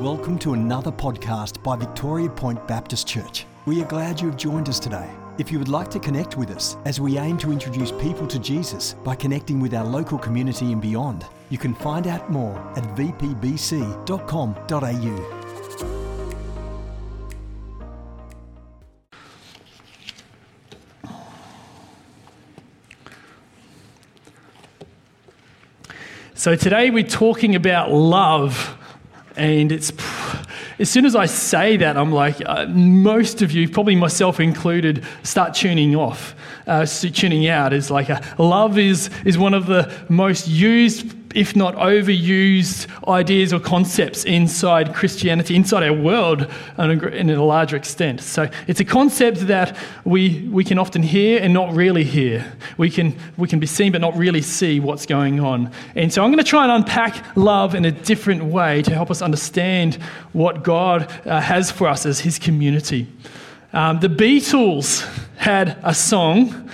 Welcome to another podcast by Victoria Point Baptist Church. We are glad you have joined us today. If you would like to connect with us as we aim to introduce people to Jesus by connecting with our local community and beyond, you can find out more at vpbc.com.au. So today we're talking about love, and it's as soon as I say that, I'm like, uh, most of you, probably myself included, start tuning off, uh, tuning out. Is like a, love is is one of the most used if not overused ideas or concepts inside Christianity, inside our world, and in a larger extent. So it's a concept that we, we can often hear and not really hear. We can, we can be seen but not really see what's going on. And so I'm going to try and unpack love in a different way to help us understand what God uh, has for us as His community. Um, the Beatles had a song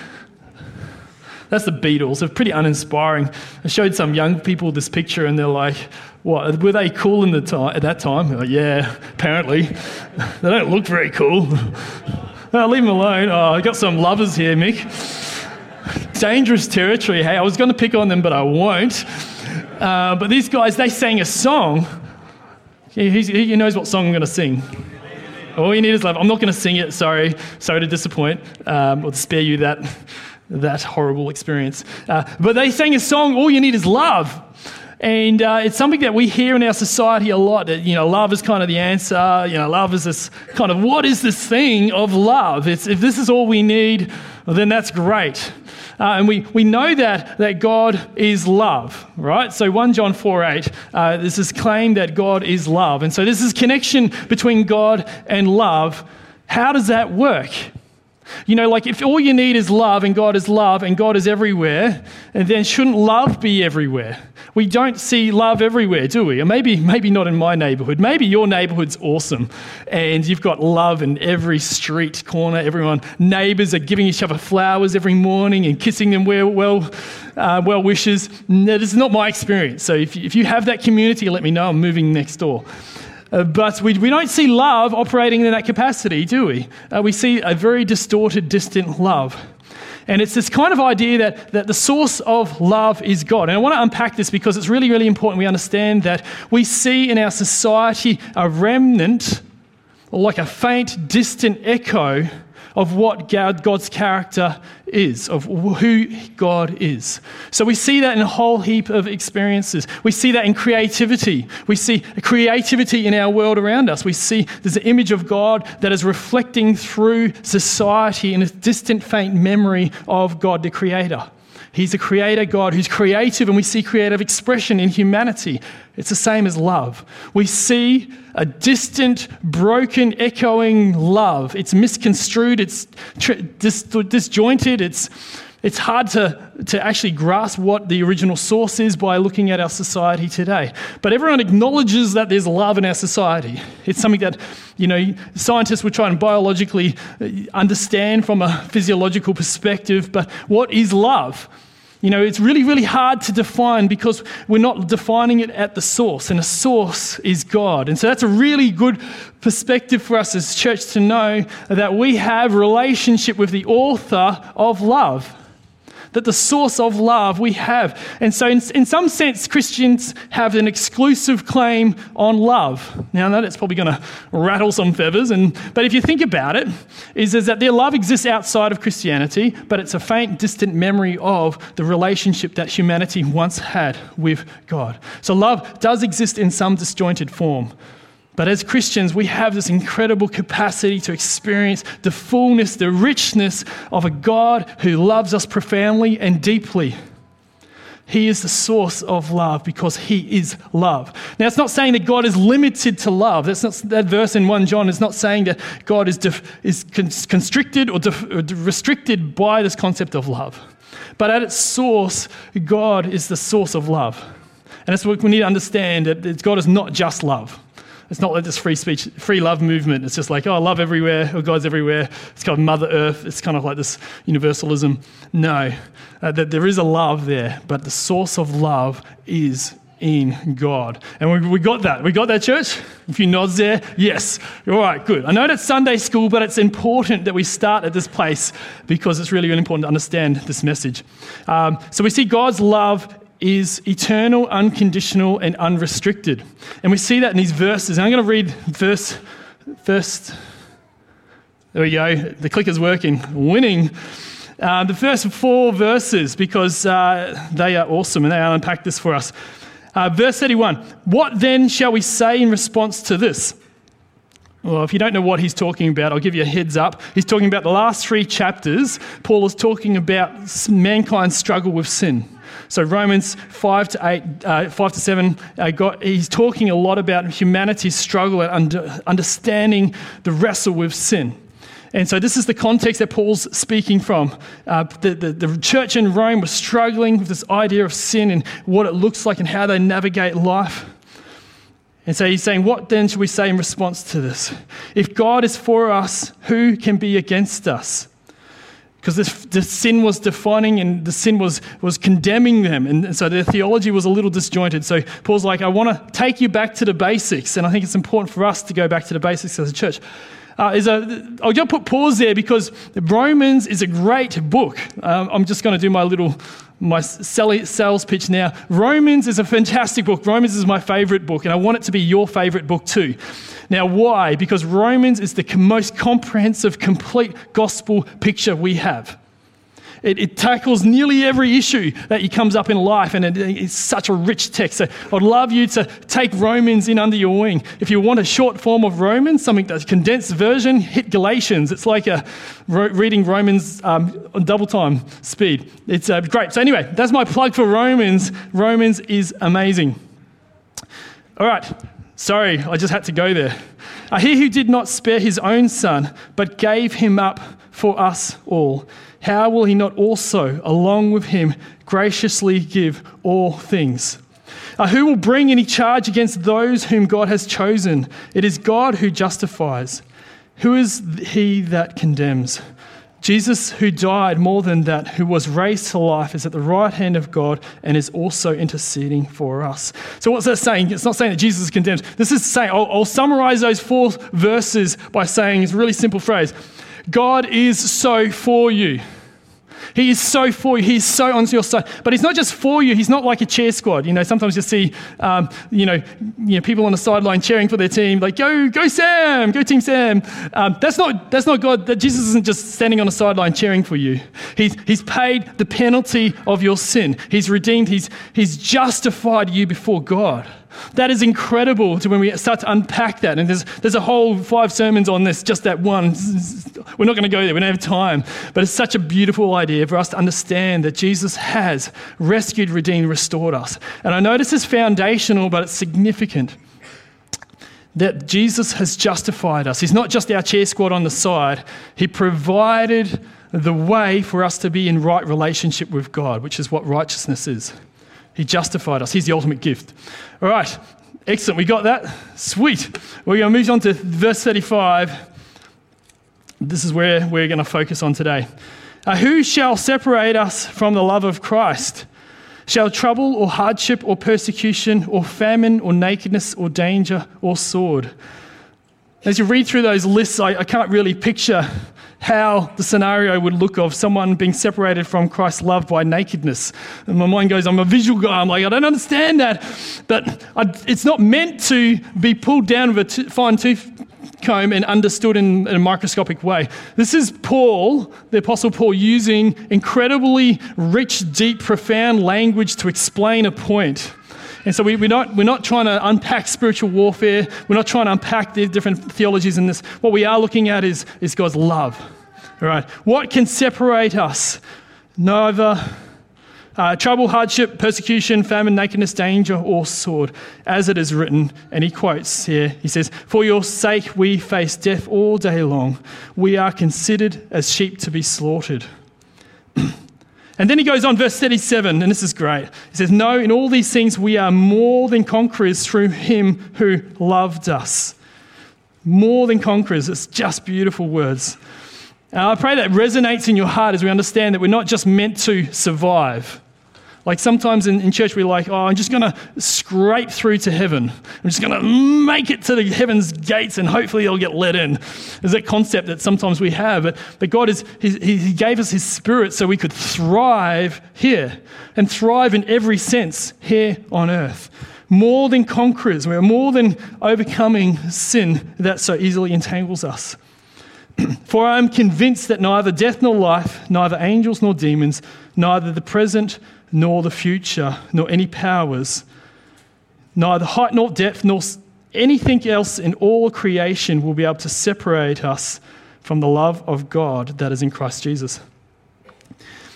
that's the Beatles. They're pretty uninspiring. I showed some young people this picture and they're like, what, were they cool in the time, at that time? Like, yeah, apparently. they don't look very cool. oh, leave them alone. Oh, I got some lovers here, Mick. Dangerous territory. Hey, I was going to pick on them, but I won't. Uh, but these guys, they sang a song. He, he knows what song I'm going to sing. All you need is love. I'm not going to sing it. Sorry. Sorry to disappoint um, to spare you that that horrible experience. Uh, but they sang a song, All You Need Is Love. And uh, it's something that we hear in our society a lot. That, you know, love is kind of the answer. You know, love is this kind of what is this thing of love? It's, if this is all we need, then that's great. Uh, and we, we know that, that God is love, right? So 1 John 4 8, uh, this is claim that God is love. And so this is connection between God and love. How does that work? You know, like if all you need is love and God is love and God is everywhere, and then shouldn't love be everywhere? We don't see love everywhere, do we? Or maybe, maybe not in my neighborhood. Maybe your neighborhood's awesome and you've got love in every street corner. Everyone, neighbors are giving each other flowers every morning and kissing them well, uh, well wishes. That is not my experience. So if if you have that community, let me know. I'm moving next door. Uh, but we, we don't see love operating in that capacity, do we? Uh, we see a very distorted, distant love. And it's this kind of idea that, that the source of love is God. And I want to unpack this because it's really, really important we understand that we see in our society a remnant, or like a faint, distant echo of what God's character is, of who God is. So we see that in a whole heap of experiences. We see that in creativity. We see creativity in our world around us. We see there's an image of God that is reflecting through society in a distant, faint memory of God the Creator. He's a creator God who's creative, and we see creative expression in humanity. It's the same as love. We see a distant, broken, echoing love. It's misconstrued, it's dis- disjointed, it's, it's hard to, to actually grasp what the original source is by looking at our society today. But everyone acknowledges that there's love in our society. It's something that, you know, scientists would try and biologically uh, understand from a physiological perspective. But what is love? You know, it's really, really hard to define because we're not defining it at the source, and the source is God. And so that's a really good perspective for us as church to know that we have relationship with the author of love that the source of love we have. And so, in, in some sense, Christians have an exclusive claim on love. Now, that's probably going to rattle some feathers, and, but if you think about it, is, is that their love exists outside of Christianity, but it's a faint, distant memory of the relationship that humanity once had with God. So, love does exist in some disjointed form. But as Christians, we have this incredible capacity to experience the fullness, the richness of a God who loves us profoundly and deeply. He is the source of love because He is love. Now, it's not saying that God is limited to love. That's not, that verse in 1 John is not saying that God is, def, is constricted or, def, or restricted by this concept of love. But at its source, God is the source of love. And that's what we need to understand that God is not just love. It's not like this free speech, free love movement. It's just like, oh, love everywhere, or God's everywhere. It's kind of Mother Earth. It's kind of like this universalism. No, uh, that there is a love there, but the source of love is in God. And we, we got that. We got that, church? A few nods there? Yes. All right, good. I know that's Sunday school, but it's important that we start at this place because it's really, really important to understand this message. Um, so we see God's love is eternal, unconditional, and unrestricted. And we see that in these verses. And I'm going to read verse first. There we go. The clicker's working. Winning. Uh, the first four verses because uh, they are awesome and they unpack this for us. Uh, verse 31 What then shall we say in response to this? Well, if you don't know what he's talking about, I'll give you a heads up. He's talking about the last three chapters. Paul is talking about mankind's struggle with sin. So Romans 5 to 8, uh, 5 to 7, uh, got, he's talking a lot about humanity's struggle at under, understanding the wrestle with sin. And so, this is the context that Paul's speaking from. Uh, the, the, the, church in Rome was struggling with this idea of sin and what it looks like and how they navigate life. And so, he's saying, What then should we say in response to this? If God is for us, who can be against us? Because the sin was defining and the sin was, was condemning them. And so their theology was a little disjointed. So Paul's like, I want to take you back to the basics. And I think it's important for us to go back to the basics as a church uh, is a, I'll just put pause there because Romans is a great book. Um, I'm just going to do my little my sales pitch now. Romans is a fantastic book. Romans is my favorite book, and I want it to be your favorite book too. Now, why? Because Romans is the most comprehensive, complete gospel picture we have. It, it, tackles nearly every issue that comes up in life, and it, it's such a rich text. So I'd love you to take Romans in under your wing. If you want a short form of Romans, something that's a condensed version, hit Galatians. It's like a reading Romans um, on double time speed. It's uh, great. So anyway, that's my plug for Romans. Romans is amazing. All right. Sorry, I just had to go there. He who did not spare his own son, but gave him up for us all how will he not also, along with him, graciously give all things? Uh, who will bring any charge against those whom God has chosen? It is God who justifies. Who is he that condemns? Jesus, who died more than that, who was raised to life, is at the right hand of God and is also interceding for us. So, what's that saying? It's not saying that Jesus is condemned. This is saying, I'll, I'll summarize those four verses by saying it's a really simple phrase God is so for you. He is so for you. He's so on your side. But he's not just for you. He's not like a cheer squad. You know, sometimes you see, um, you, know, you know, people on the sideline cheering for their team, like, go, go Sam, go Team Sam. Um, that's, not, that's not God. That Jesus isn't just standing on the sideline cheering for you. He's, he's paid the penalty of your sin. He's redeemed. He's, he's justified you before God. That is incredible to when we start to unpack that. And there's, there's a whole five sermons on this, just that one. We're not going to go there, we don't have time. But it's such a beautiful idea for us to understand that Jesus has rescued, redeemed, restored us. And I know this is foundational, but it's significant that Jesus has justified us. He's not just our cheer squad on the side, He provided the way for us to be in right relationship with God, which is what righteousness is. He justified us. He's the ultimate gift. All right, excellent. We got that? Sweet. We're going to move on to verse 35. This is where we're going to focus on today. Uh, who shall separate us from the love of Christ? Shall trouble or hardship or persecution or famine or nakedness or danger or sword? As you read through those lists, I, I can't really picture how the scenario would look of someone being separated from Christ's love by nakedness. And my mind goes, I'm a visual guy. I'm like, I don't understand that. But I, it's not meant to be pulled down with a t- fine tooth comb and understood in, in, a microscopic way. This is Paul, the Apostle Paul, using incredibly rich, deep, profound language to explain a point. And so we, we're, not, we're not trying to unpack spiritual warfare. We're not trying to unpack the different theologies in this. What we are looking at is, is God's love. All right. What can separate us? Neither uh, trouble, hardship, persecution, famine, nakedness, danger, or sword, as it is written. And he quotes here, he says, For your sake we face death all day long. We are considered as sheep to be slaughtered. And then he goes on, verse 37, and this is great. He says, No, in all these things we are more than conquerors through him who loved us. More than conquerors. It's just beautiful words. And I pray that resonates in your heart as we understand that we're not just meant to survive. Like sometimes in, in church, we're like, oh, I'm just going to scrape through to heaven. I'm just going to make it to the heaven's gates and hopefully I'll get let in. There's that concept that sometimes we have. But, but God is, he, he gave us His Spirit so we could thrive here and thrive in every sense here on earth. More than conquerors, we're more than overcoming sin that so easily entangles us. For I am convinced that neither death nor life, neither angels nor demons, neither the present nor the future, nor any powers, neither height nor depth, nor anything else in all creation will be able to separate us from the love of God that is in Christ Jesus.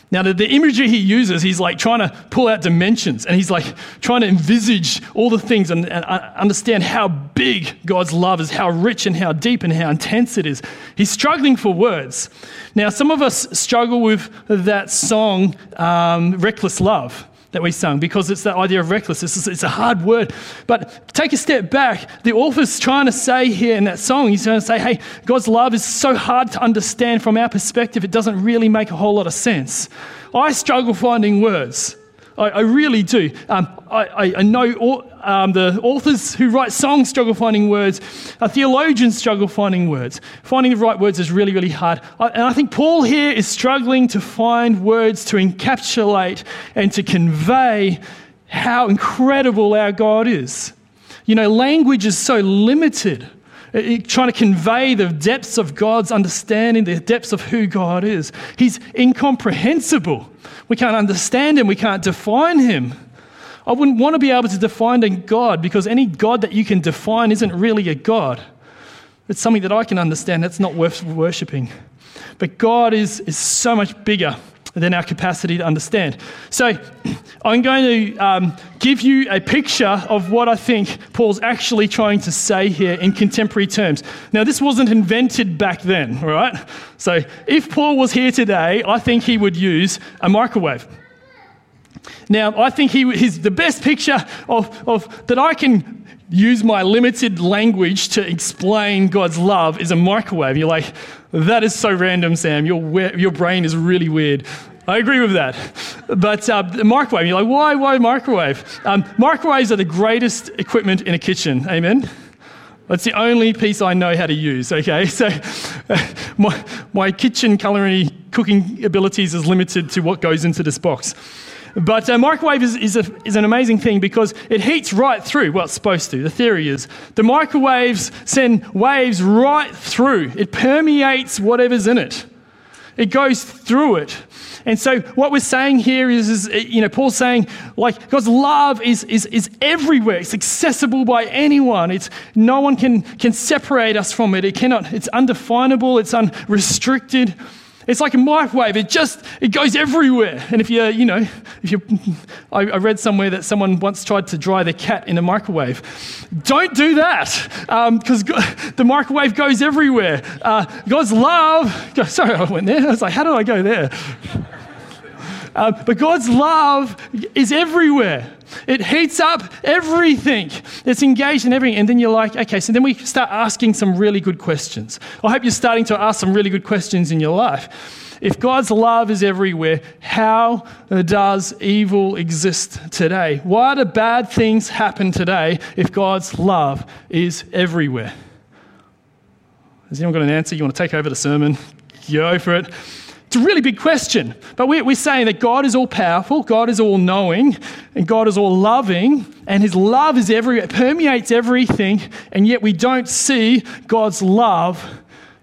Now, the, the, imagery he uses, he's like trying to pull out dimensions and he's like trying to envisage all the things and, and, understand how big God's love is, how rich and how deep and how intense it is. He's struggling for words. Now, some of us struggle with that song, um, Reckless Love that we sung because it's that idea of reckless. It's, it's, a hard word. But take a step back. The author's trying to say here in that song, he's trying to say, hey, God's love is so hard to understand from our perspective, it doesn't really make a whole lot of sense. I struggle finding words. I, I really do. Um, I, I, know all, um, the authors who write songs struggle finding words. Uh, theologians struggle finding words. Finding the right words is really, really hard. I, and I think Paul here is struggling to find words to encapsulate and to convey how incredible our God is. You know, language is so limited. Trying to convey the depths of God's understanding, the depths of who God is. He's incomprehensible. We can't understand him, we can't define him. I wouldn't want to be able to define a God because any God that you can define isn't really a God. It's something that I can understand that's not worth worshipping. But God is, is so much bigger than our capacity to understand. So I'm going to um, give you a picture of what I think Paul's actually trying to say here in contemporary terms. Now, this wasn't invented back then, right? So if Paul was here today, I think he would use a microwave. Now, I think he is the best picture of, of that I can use my limited language to explain God's love is a microwave. You're like, that is so random, Sam. Your, your brain is really weird. I agree with that. But uh, the microwave, you're like, why, why microwave? Um, microwaves are the greatest equipment in a kitchen. Amen? That's the only piece I know how to use, okay? So uh, my, my kitchen culinary cooking abilities is limited to what goes into this box. But a microwave is, is, a, is, an amazing thing because it heats right through. Well, it's supposed to. The theory is the microwaves send waves right through, it permeates whatever's in it, it goes through it. And so what we're saying here is, is, uh, you know, Paul's saying, like, God's love is, is, is everywhere. It's accessible by anyone. It's, no one can, can separate us from it. It cannot, it's undefinable. It's unrestricted. It's like a microwave. It just it goes everywhere. And if you you know if you, I, I read somewhere that someone once tried to dry their cat in a microwave. Don't do that because um, the microwave goes everywhere. Uh, God's love. Sorry, I went there. I was like, how did I go there? Uh, but God's love is everywhere. It heats up everything. It's engaged in everything. And then you're like, okay, so then we start asking some really good questions. I hope you're starting to ask some really good questions in your life. If God's love is everywhere, how does evil exist today? Why do bad things happen today if God's love is everywhere? Has anyone got an answer? You want to take over the sermon? Go for it. It's a really big question, but we're, saying that God is all powerful, God is all knowing, and God is all loving, and His love is every, permeates everything, and yet we don't see God's love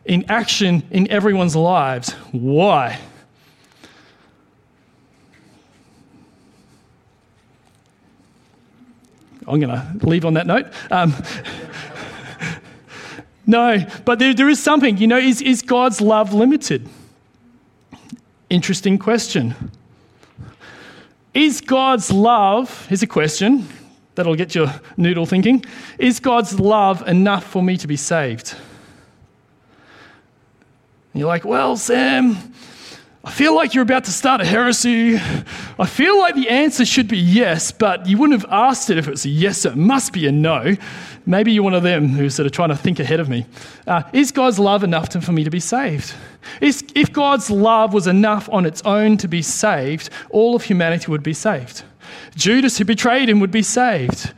in action in everyone's lives. Why? I'm going to leave on that note. Um, no, but there, there is something. You know, is, is God's love limited? Interesting question. Is God's love, here's a question that'll get your noodle thinking. Is God's love enough for me to be saved? And you're like, well, Sam, I feel like you're about to start a heresy. I feel like the answer should be yes, but you wouldn't have asked it if it was a yes, so it must be a no. Maybe you're one of them who's sort of trying to think ahead of me. Uh, is God's love enough to, for me to be saved? Is, if God's love was enough on its own to be saved, all of humanity would be saved. Judas, who betrayed him, would be saved.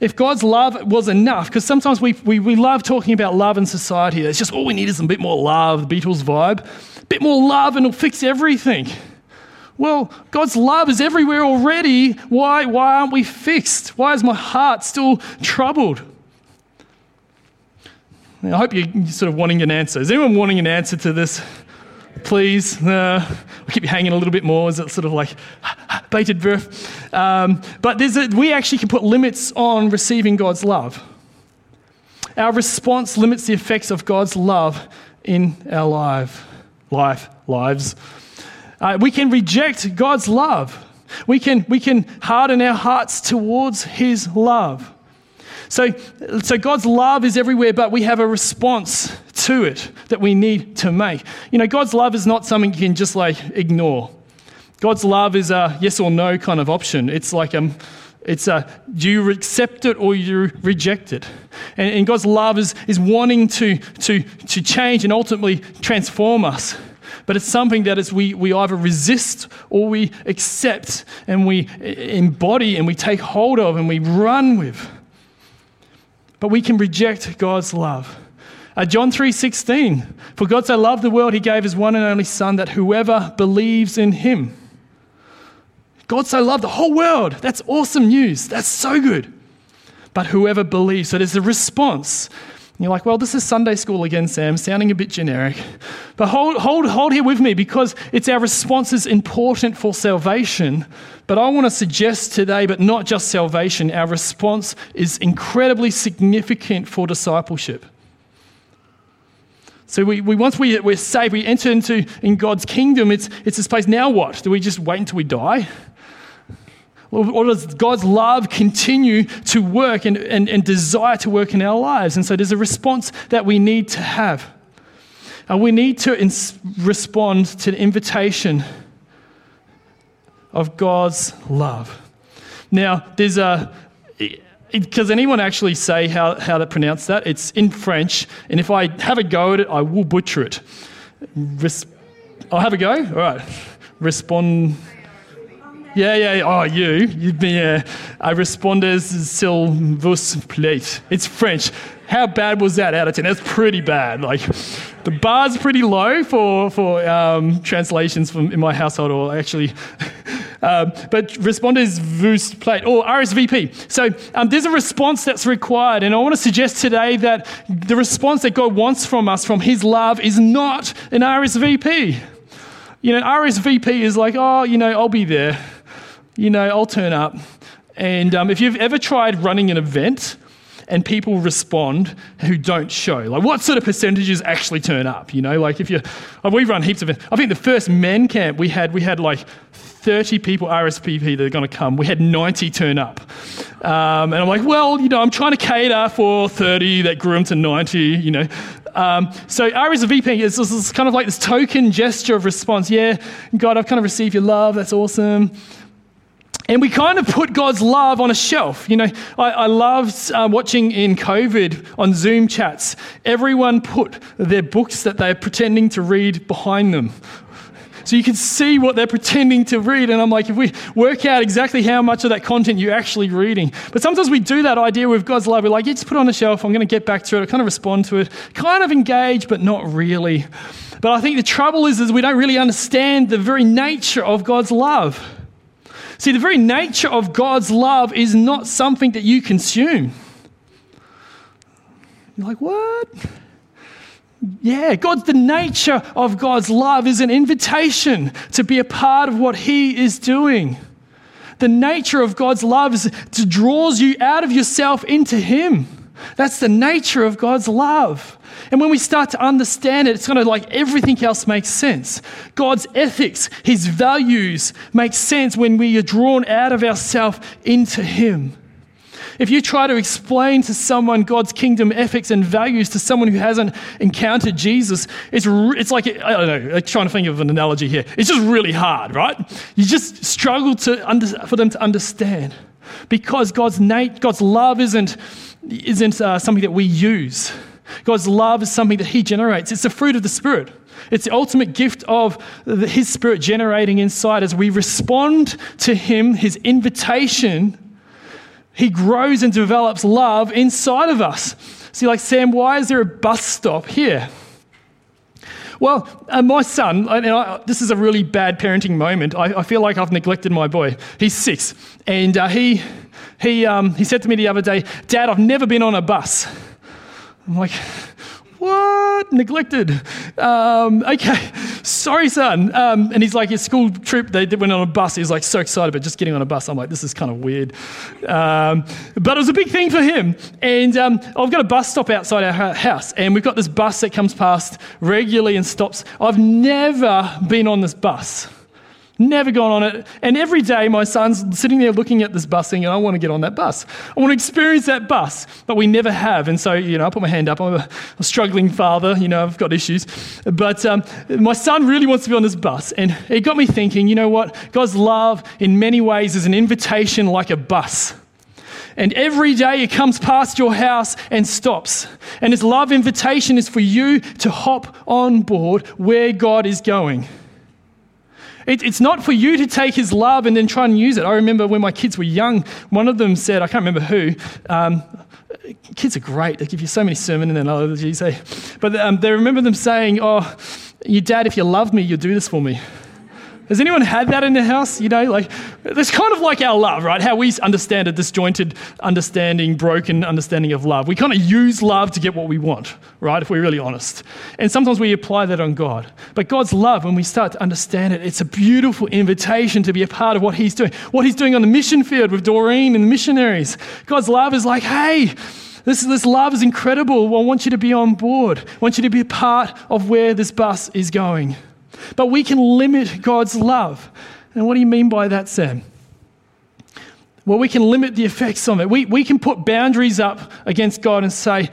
If God's love was enough, because sometimes we, we, we love talking about love in society, it's just all we need is a bit more love, the Beatles vibe. Bit more love and it'll fix everything. Well, God's love is everywhere already. Why, why aren't we fixed? Why is my heart still troubled? I hope you're sort of wanting an answer. Is anyone wanting an answer to this? Please, uh, I'll keep you hanging a little bit more. Is it sort of like bated breath? Um, but a, we actually can put limits on receiving God's love. Our response limits the effects of God's love in our life life, lives. Uh, we can reject God's love. We can, we can harden our hearts towards His love. So, so God's love is everywhere, but we have a response to it that we need to make. You know, God's love is not something you can just like ignore. God's love is a yes or no kind of option. It's like um, it's a do you accept it or you reject it? And, and God's love is, is wanting to, to, to change and ultimately transform us. But it's something that is we, we either resist or we accept and we embody and we take hold of and we run with. But we can reject God's love. Uh, John 3:16 For God so loved the world he gave his one and only son that whoever believes in him God so loved the whole world. That's awesome news. That's so good. But whoever believes, so there's a response. And you're like, well, this is Sunday school again, Sam, sounding a bit generic. But hold, hold, hold here with me because it's our response is important for salvation. But I want to suggest today, but not just salvation, our response is incredibly significant for discipleship. So we, we once we, we're saved, we enter into in God's kingdom, it's, it's this place. Now what? Do we just wait until we die? Or does God's love continue to work and, and, and desire to work in our lives? And so there's a response that we need to have. And we need to ins- respond to the invitation of God's love. Now, there's a. Does anyone actually say how, how to pronounce that? It's in French, and if I have a go at it, I will butcher it. Res- I'll have a go? All right. Respond. Yeah, yeah, oh, you. You've been, uh, I respondez s'il vous plaît. It's French. How bad was that out of 10? That's pretty bad. Like, the bar's pretty low for, for um, translations from in my household, or actually, um, but respondez vous plate or RSVP. So um, there's a response that's required, and I want to suggest today that the response that God wants from us, from His love, is not an RSVP. You know, RSVP is like, oh, you know, I'll be there you know, I'll turn up. And um, if you've ever tried running an event and people respond who don't show, like what sort of percentages actually turn up? You know, like if you, oh, we run heaps of it. I think the first men camp we had, we had like 30 people RSVP that are going to come. We had 90 turn up. Um, and I'm like, well, you know, I'm trying to cater for 30 that grew them to 90, you know. Um, so RSVP is, is kind of like this token gesture of response. Yeah, God, I've kind of received your love. That's awesome. And we kind of put God's love on a shelf. You know, I, I loved uh, watching in COVID on Zoom chats, everyone put their books that they're pretending to read behind them. So you can see what they're pretending to read. And I'm like, if we work out exactly how much of that content you're actually reading. But sometimes we do that idea with God's love. We're like, yeah, just put it on the shelf. I'm going to get back to it. I kind of respond to it, kind of engage, but not really. But I think the trouble is, is we don't really understand the very nature of God's love. See, the very nature of God's love is not something that you consume. You're like, what? Yeah, God's the nature of God's love is an invitation to be a part of what He is doing. The nature of God's love is to draws you out of yourself into Him. That's the nature of God's love. And when we start to understand it, it's kind of like everything else makes sense. God's ethics, his values make sense when we are drawn out of ourselves into him. If you try to explain to someone God's kingdom ethics and values to someone who hasn't encountered Jesus, it's, it's like, I don't know, I'm trying to think of an analogy here. It's just really hard, right? You just struggle to under, for them to understand because God's, nat- God's love isn't, isn't uh, something that we use. God's love is something that He generates. It's the fruit of the Spirit. It's the ultimate gift of His Spirit generating inside as we respond to Him, His invitation. He grows and develops love inside of us. See, like, Sam, why is there a bus stop here? Well, uh, my son, I, this is a really bad parenting moment. I, I, feel like I've neglected my boy. He's six, and uh, he, he, um, he said to me the other day, Dad, I've never been on a bus. I'm like, what? Neglected. Um, okay, sorry, son. Um, and he's like, his school trip, they went on a bus. He's like so excited about just getting on a bus. I'm like, this is kind of weird. Um, but it was a big thing for him. And um, I've got a bus stop outside our house, and we've got this bus that comes past regularly and stops. I've never been on this bus. Never gone on it. And every day, my son's sitting there looking at this bus thing, and I want to get on that bus. I want to experience that bus. But we never have. And so, you know, I put my hand up. I'm a, a struggling father. You know, I've got issues. But um, my son really wants to be on this bus. And it got me thinking, you know what? God's love, in many ways, is an invitation like a bus. And every day it comes past your house and stops. And his love invitation is for you to hop on board where God is going. It, it's not for you to take his love and then try and use it. I remember when my kids were young, one of them said, I can't remember who, um, kids are great. They give you so many sermon and analogies. Hey? But um, they remember them saying, Oh, your dad, if you loved me, you'd do this for me. Has anyone had that in the house? You know, like, it's kind of like our love, right? How we understand a disjointed understanding, broken understanding of love. We kind of use love to get what we want, right? If we're really honest. And sometimes we apply that on God. But God's love, when we start to understand it, it's a beautiful invitation to be a part of what He's doing. What He's doing on the mission field with Doreen and the missionaries. God's love is like, hey, this, this love is incredible. I want you to be on board. I want you to be a part of where this bus is going. But we can limit God's love. And what do you mean by that, Sam? Well, we can limit the effects of it. We, we can put boundaries up against God and say,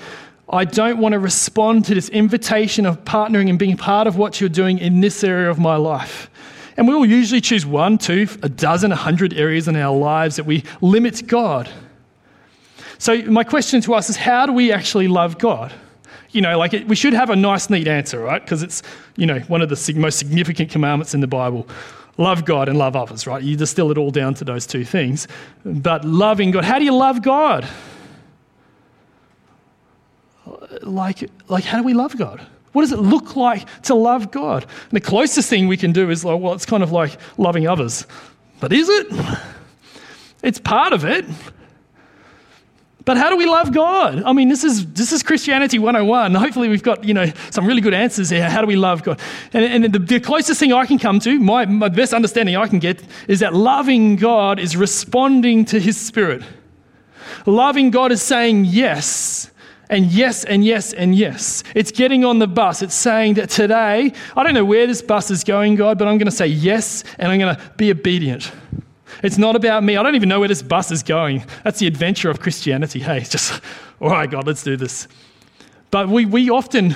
I don't want to respond to this invitation of partnering and being part of what you're doing in this area of my life. And we will usually choose one, two, a dozen, a hundred areas in our lives that we limit God. So, my question to us is how do we actually love God? You know, like it, we should have a nice, neat answer, right? Because it's, you know, one of the most significant commandments in the Bible. Love God and love others, right? You distill it all down to those two things. But loving God, how do you love God? Like, like how do we love God? What does it look like to love God? And the closest thing we can do is like, well, it's kind of like loving others. But is it? It's part of it. But how do we love God? I mean, this is, this is Christianity 101. Hopefully, we've got you know, some really good answers here. How do we love God? And, and the, the, closest thing I can come to, my, my best understanding I can get, is that loving God is responding to His Spirit. Loving God is saying yes, and yes, and yes, and yes. It's getting on the bus. It's saying that today, I don't know where this bus is going, God, but I'm going to say yes, and I'm going to be obedient. It's not about me. I don't even know where this bus is going. That's the adventure of Christianity. Hey, it's just, all right, God, let's do this. But we, we often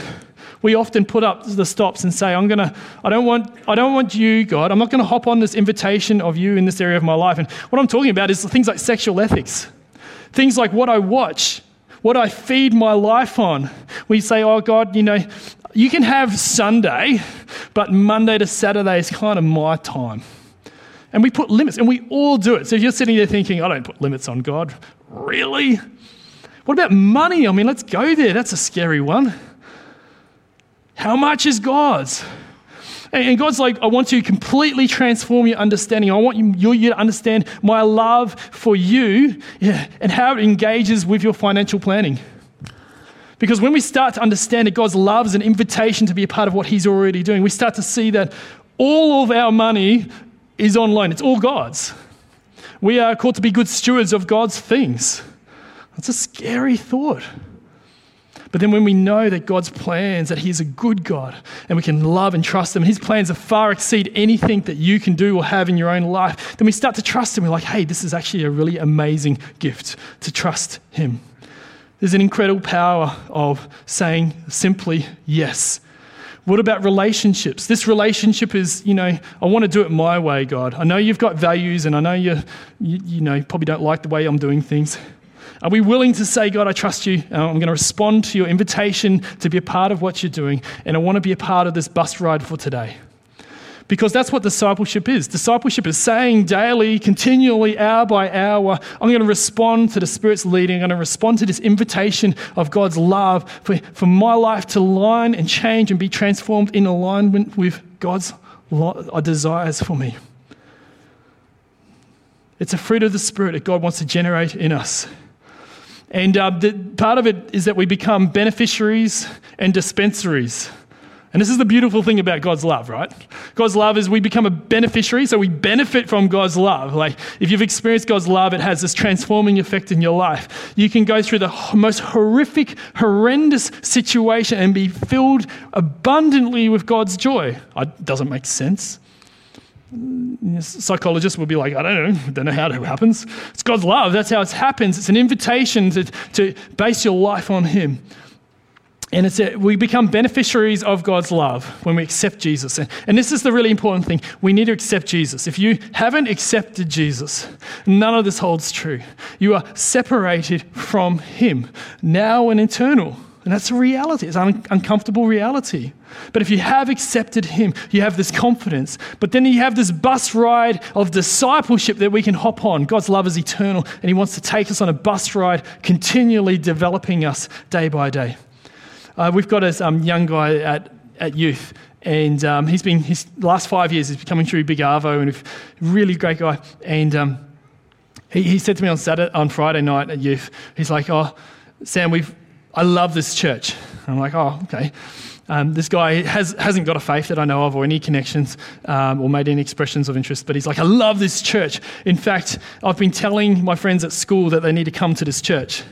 we often put up the stops and say, I'm gonna, I don't want, I don't want you, God. I'm not gonna hop on this invitation of you in this area of my life. And what I'm talking about is things like sexual ethics, things like what I watch, what I feed my life on. We say, oh God, you know, you can have Sunday, but Monday to Saturday is kind of my time. And we put limits, and we all do it. So if you're sitting there thinking, I don't put limits on God, really? What about money? I mean, let's go there. That's a scary one. How much is God's? And God's like, I want to completely transform your understanding. I want you, you to understand my love for you yeah, and how it engages with your financial planning. Because when we start to understand that God's love is an invitation to be a part of what He's already doing, we start to see that all of our money is on loan. It's all God's. We are called to be good stewards of God's things. That's a scary thought. But then when we know that God's plans, that He's a good God, and we can love and trust Him, and His plans are far exceed anything that you can do or have in your own life, then we start to trust Him. We're like, hey, this is actually a really amazing gift to trust Him. There's an incredible power of saying simply yes. What about relationships? This relationship is, you know, I want to do it my way, God. I know you've got values and I know you, you, you know, probably don't like the way I'm doing things. Are we willing to say, God, I trust you. Uh, I'm going to respond to your invitation to be a part of what you're doing, and I want to be a part of this bus ride for today? Because that's what discipleship is. Discipleship is saying daily, continually, hour by hour, I'm going to respond to the Spirit's leading. I'm going to respond to this invitation of God's love for, for my life to line and change and be transformed in alignment with God's uh, desires for me. It's a fruit of the Spirit that God wants to generate in us. And uh, the, part of it is that we become beneficiaries and dispensaries. And this is the beautiful thing about God's love, right? God's love is we become a beneficiary, so we benefit from God's love. Like, if you've experienced God's love, it has this transforming effect in your life. You can go through the most horrific, horrendous situation and be filled abundantly with God's joy. It doesn't make sense. Mm, psychologists will be like, I don't know, don't know how it happens. It's God's love. That's how it happens. It's an invitation to, to base your life on Him. And it's a, we become beneficiaries of God's love when we accept Jesus. And, and this is the really important thing. We need to accept Jesus. If you haven't accepted Jesus, none of this holds true. You are separated from Him, now and eternal. And that's a reality. It's an un- uncomfortable reality. But if you have accepted Him, you have this confidence. But then you have this bus ride of discipleship that we can hop on. God's love is eternal, and He wants to take us on a bus ride, continually developing us day by day. Uh, we've got a um, young guy at, at youth, and um, he's been, his last five years, he's coming through Big Arvo, and a really great guy. And um, he, he said to me on Saturday, on Friday night at youth, he's like, "Oh, Sam, we've, I love this church." I'm like, "Oh, okay." Um, this guy has, hasn't got a faith that I know of or any connections um, or made any expressions of interest, but he's like, I love this church. In fact, I've been telling my friends at school that they need to come to this church.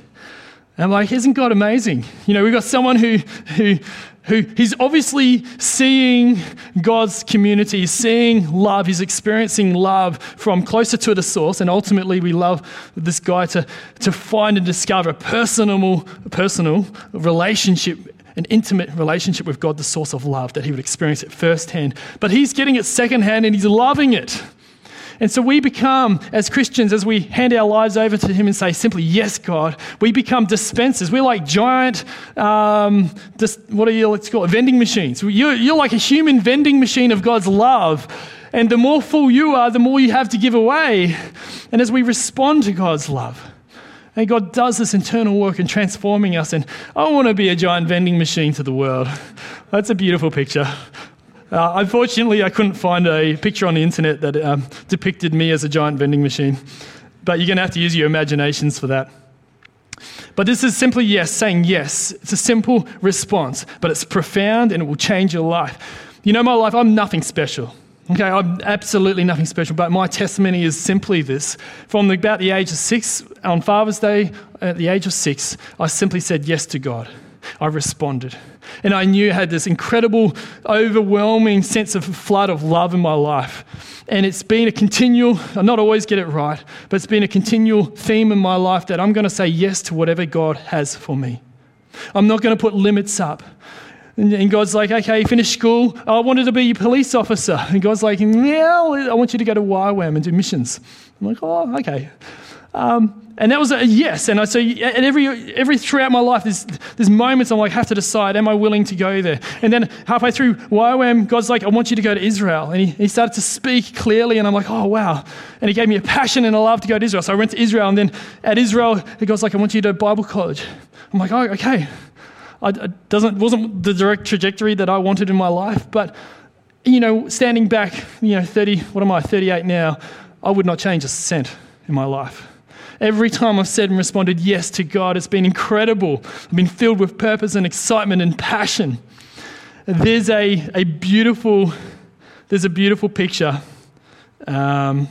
And I'm like, isn't God amazing? You know, we've got someone who, who, who he's obviously seeing God's community, he's seeing love, he's experiencing love from closer to the source. And ultimately, we love this guy to, to find and discover a personal, personal relationship an intimate relationship with God, the source of love, that he would experience it firsthand. But he's getting it secondhand and he's loving it. And so we become, as Christians, as we hand our lives over to Him and say simply, Yes, God, we become dispensers. We're like giant, um, dis- what are you, let's call it, vending machines. You're, you're like a human vending machine of God's love. And the more full you are, the more you have to give away. And as we respond to God's love, and God does this internal work in transforming us. And I want to be a giant vending machine to the world. That's a beautiful picture. Uh, unfortunately, I couldn't find a picture on the internet that um, depicted me as a giant vending machine, but you're going to have to use your imaginations for that. But this is simply yes, saying yes. It's a simple response, but it's profound and it will change your life. You know, my life, I'm nothing special. Okay, I'm absolutely nothing special, but my testimony is simply this. From about the age of six, on Father's Day, at the age of six, I simply said yes to God. I responded. And I knew I had this incredible, overwhelming sense of flood of love in my life. And it's been a continual, I not always get it right, but it's been a continual theme in my life that I'm going to say yes to whatever God has for me. I'm not going to put limits up. And God's like, okay, finish school. I wanted to be a police officer. And God's like, yeah, I want you to go to YWAM and do missions. I'm like, oh, okay. Um, and that was a yes. And I so and every every throughout my life, there's there's moments I'm like have to decide, am I willing to go there? And then halfway through YWAM, God's like, I want you to go to Israel. And he, he started to speak clearly, and I'm like, oh wow. And he gave me a passion and a love to go to Israel. So I went to Israel, and then at Israel, God's like, I want you to Bible college. I'm like, oh, okay. I, it doesn't wasn't the direct trajectory that I wanted in my life, but you know, standing back, you know, 30, what am I, 38 now, I would not change a cent in my life. Every time I've said and responded yes to God, it's been incredible. I've been filled with purpose and excitement and passion. There's a, a beautiful, there's a beautiful picture. Um,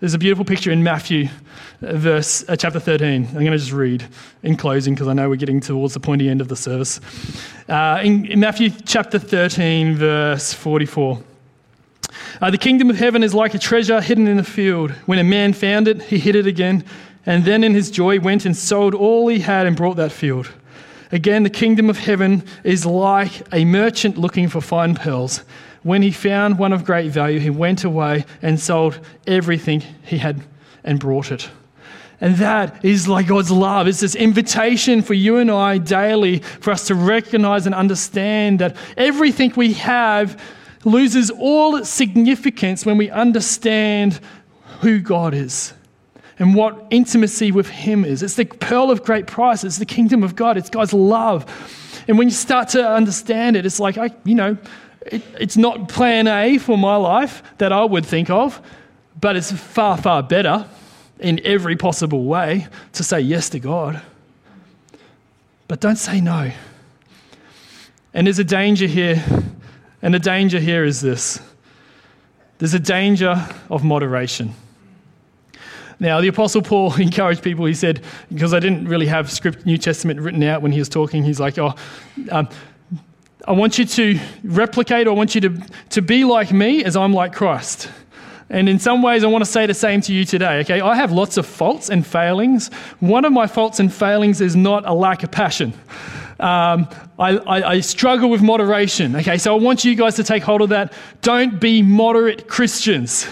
there's a beautiful picture in Matthew verse uh, chapter 13. I'm going to just read in closing because I know we're getting towards the pointy end of the service. Uh, in, in Matthew chapter 13, verse 44. Uh, the kingdom of heaven is like a treasure hidden in a field. When a man found it, he hid it again, and then in his joy went and sold all he had and brought that field. Again, the kingdom of heaven is like a merchant looking for fine pearls. When he found one of great value, he went away and sold everything he had and brought it. And that is like God's love. It's this invitation for you and I daily for us to recognize and understand that everything we have loses all its significance when we understand who God is and what intimacy with Him is. It's the pearl of great price, it's the kingdom of God, it's God's love. And when you start to understand it, it's like, I, you know, it, it's not plan A for my life that I would think of, but it's far, far better in every possible way to say yes to God. But don't say no. And there's a danger here, and the danger here is this there's a danger of moderation. Now, the Apostle Paul encouraged people, he said, because I didn't really have script New Testament written out when he was talking, he's like, oh, um, I want you to replicate, or I want you to, to be like me as I'm like Christ. And in some ways, I want to say the same to you today, okay? I have lots of faults and failings. One of my faults and failings is not a lack of passion. Um, I, I, I, struggle with moderation, okay? So I want you guys to take hold of that. Don't be moderate Christians.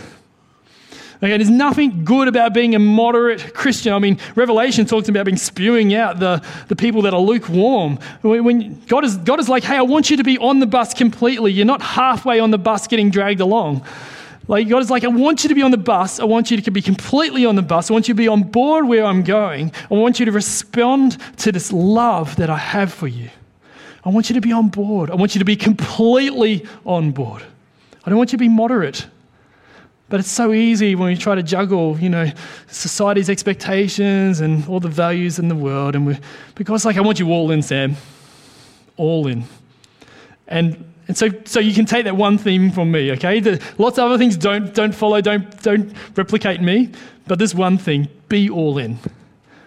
Okay, there's nothing good about being a moderate Christian. I mean, Revelation talks about being spewing out the, the people that are lukewarm. When God is, God is like, hey, I want you to be on the bus completely. You're not halfway on the bus getting dragged along. Like, God is like, I want you to be on the bus. I want you to be completely on the bus. I want you to be on board where I'm going. I want you to respond to this love that I have for you. I want you to be on board. I want you to be completely on board. I don't want you to be moderate. But it's so easy when we try to juggle, you know, society's expectations and all the values in the world. And we, because, like, I want you all in, Sam. All in. And, and so, so you can take that one theme from me, okay? The, lots of other things don't, don't follow, don't, don't replicate me. But this one thing, be all in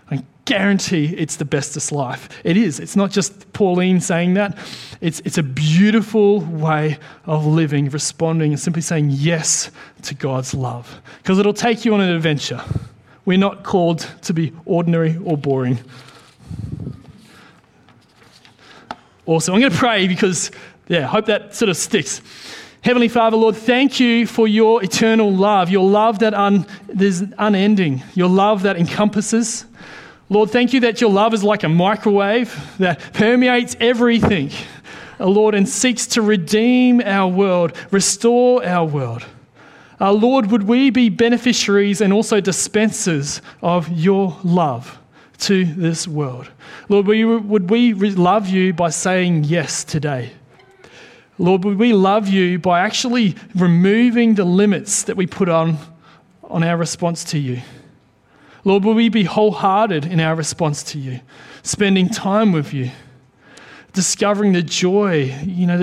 I guarantee it's the bestest life. It is. It's not just Pauline saying that. It's, it's a beautiful way of living, responding, and simply saying yes to God's love. Because it'll take you on an adventure. We're not called to be ordinary or boring. Awesome. I'm going to pray because, yeah, hope that sort of sticks. Heavenly Father, Lord, thank you for your eternal love, your love that un, is unending, your love that encompasses. Lord, thank you that your love is like a microwave that permeates everything, uh, Lord, and seeks to redeem our world, restore our world. Uh, Lord, would we be beneficiaries and also dispensers of your love to this world? Lord, would we love you by saying yes today? Lord, would we love you by actually removing the limits that we put on, on our response to you? Lord, will we be wholehearted in our response to you, spending time with you, discovering the joy, you know,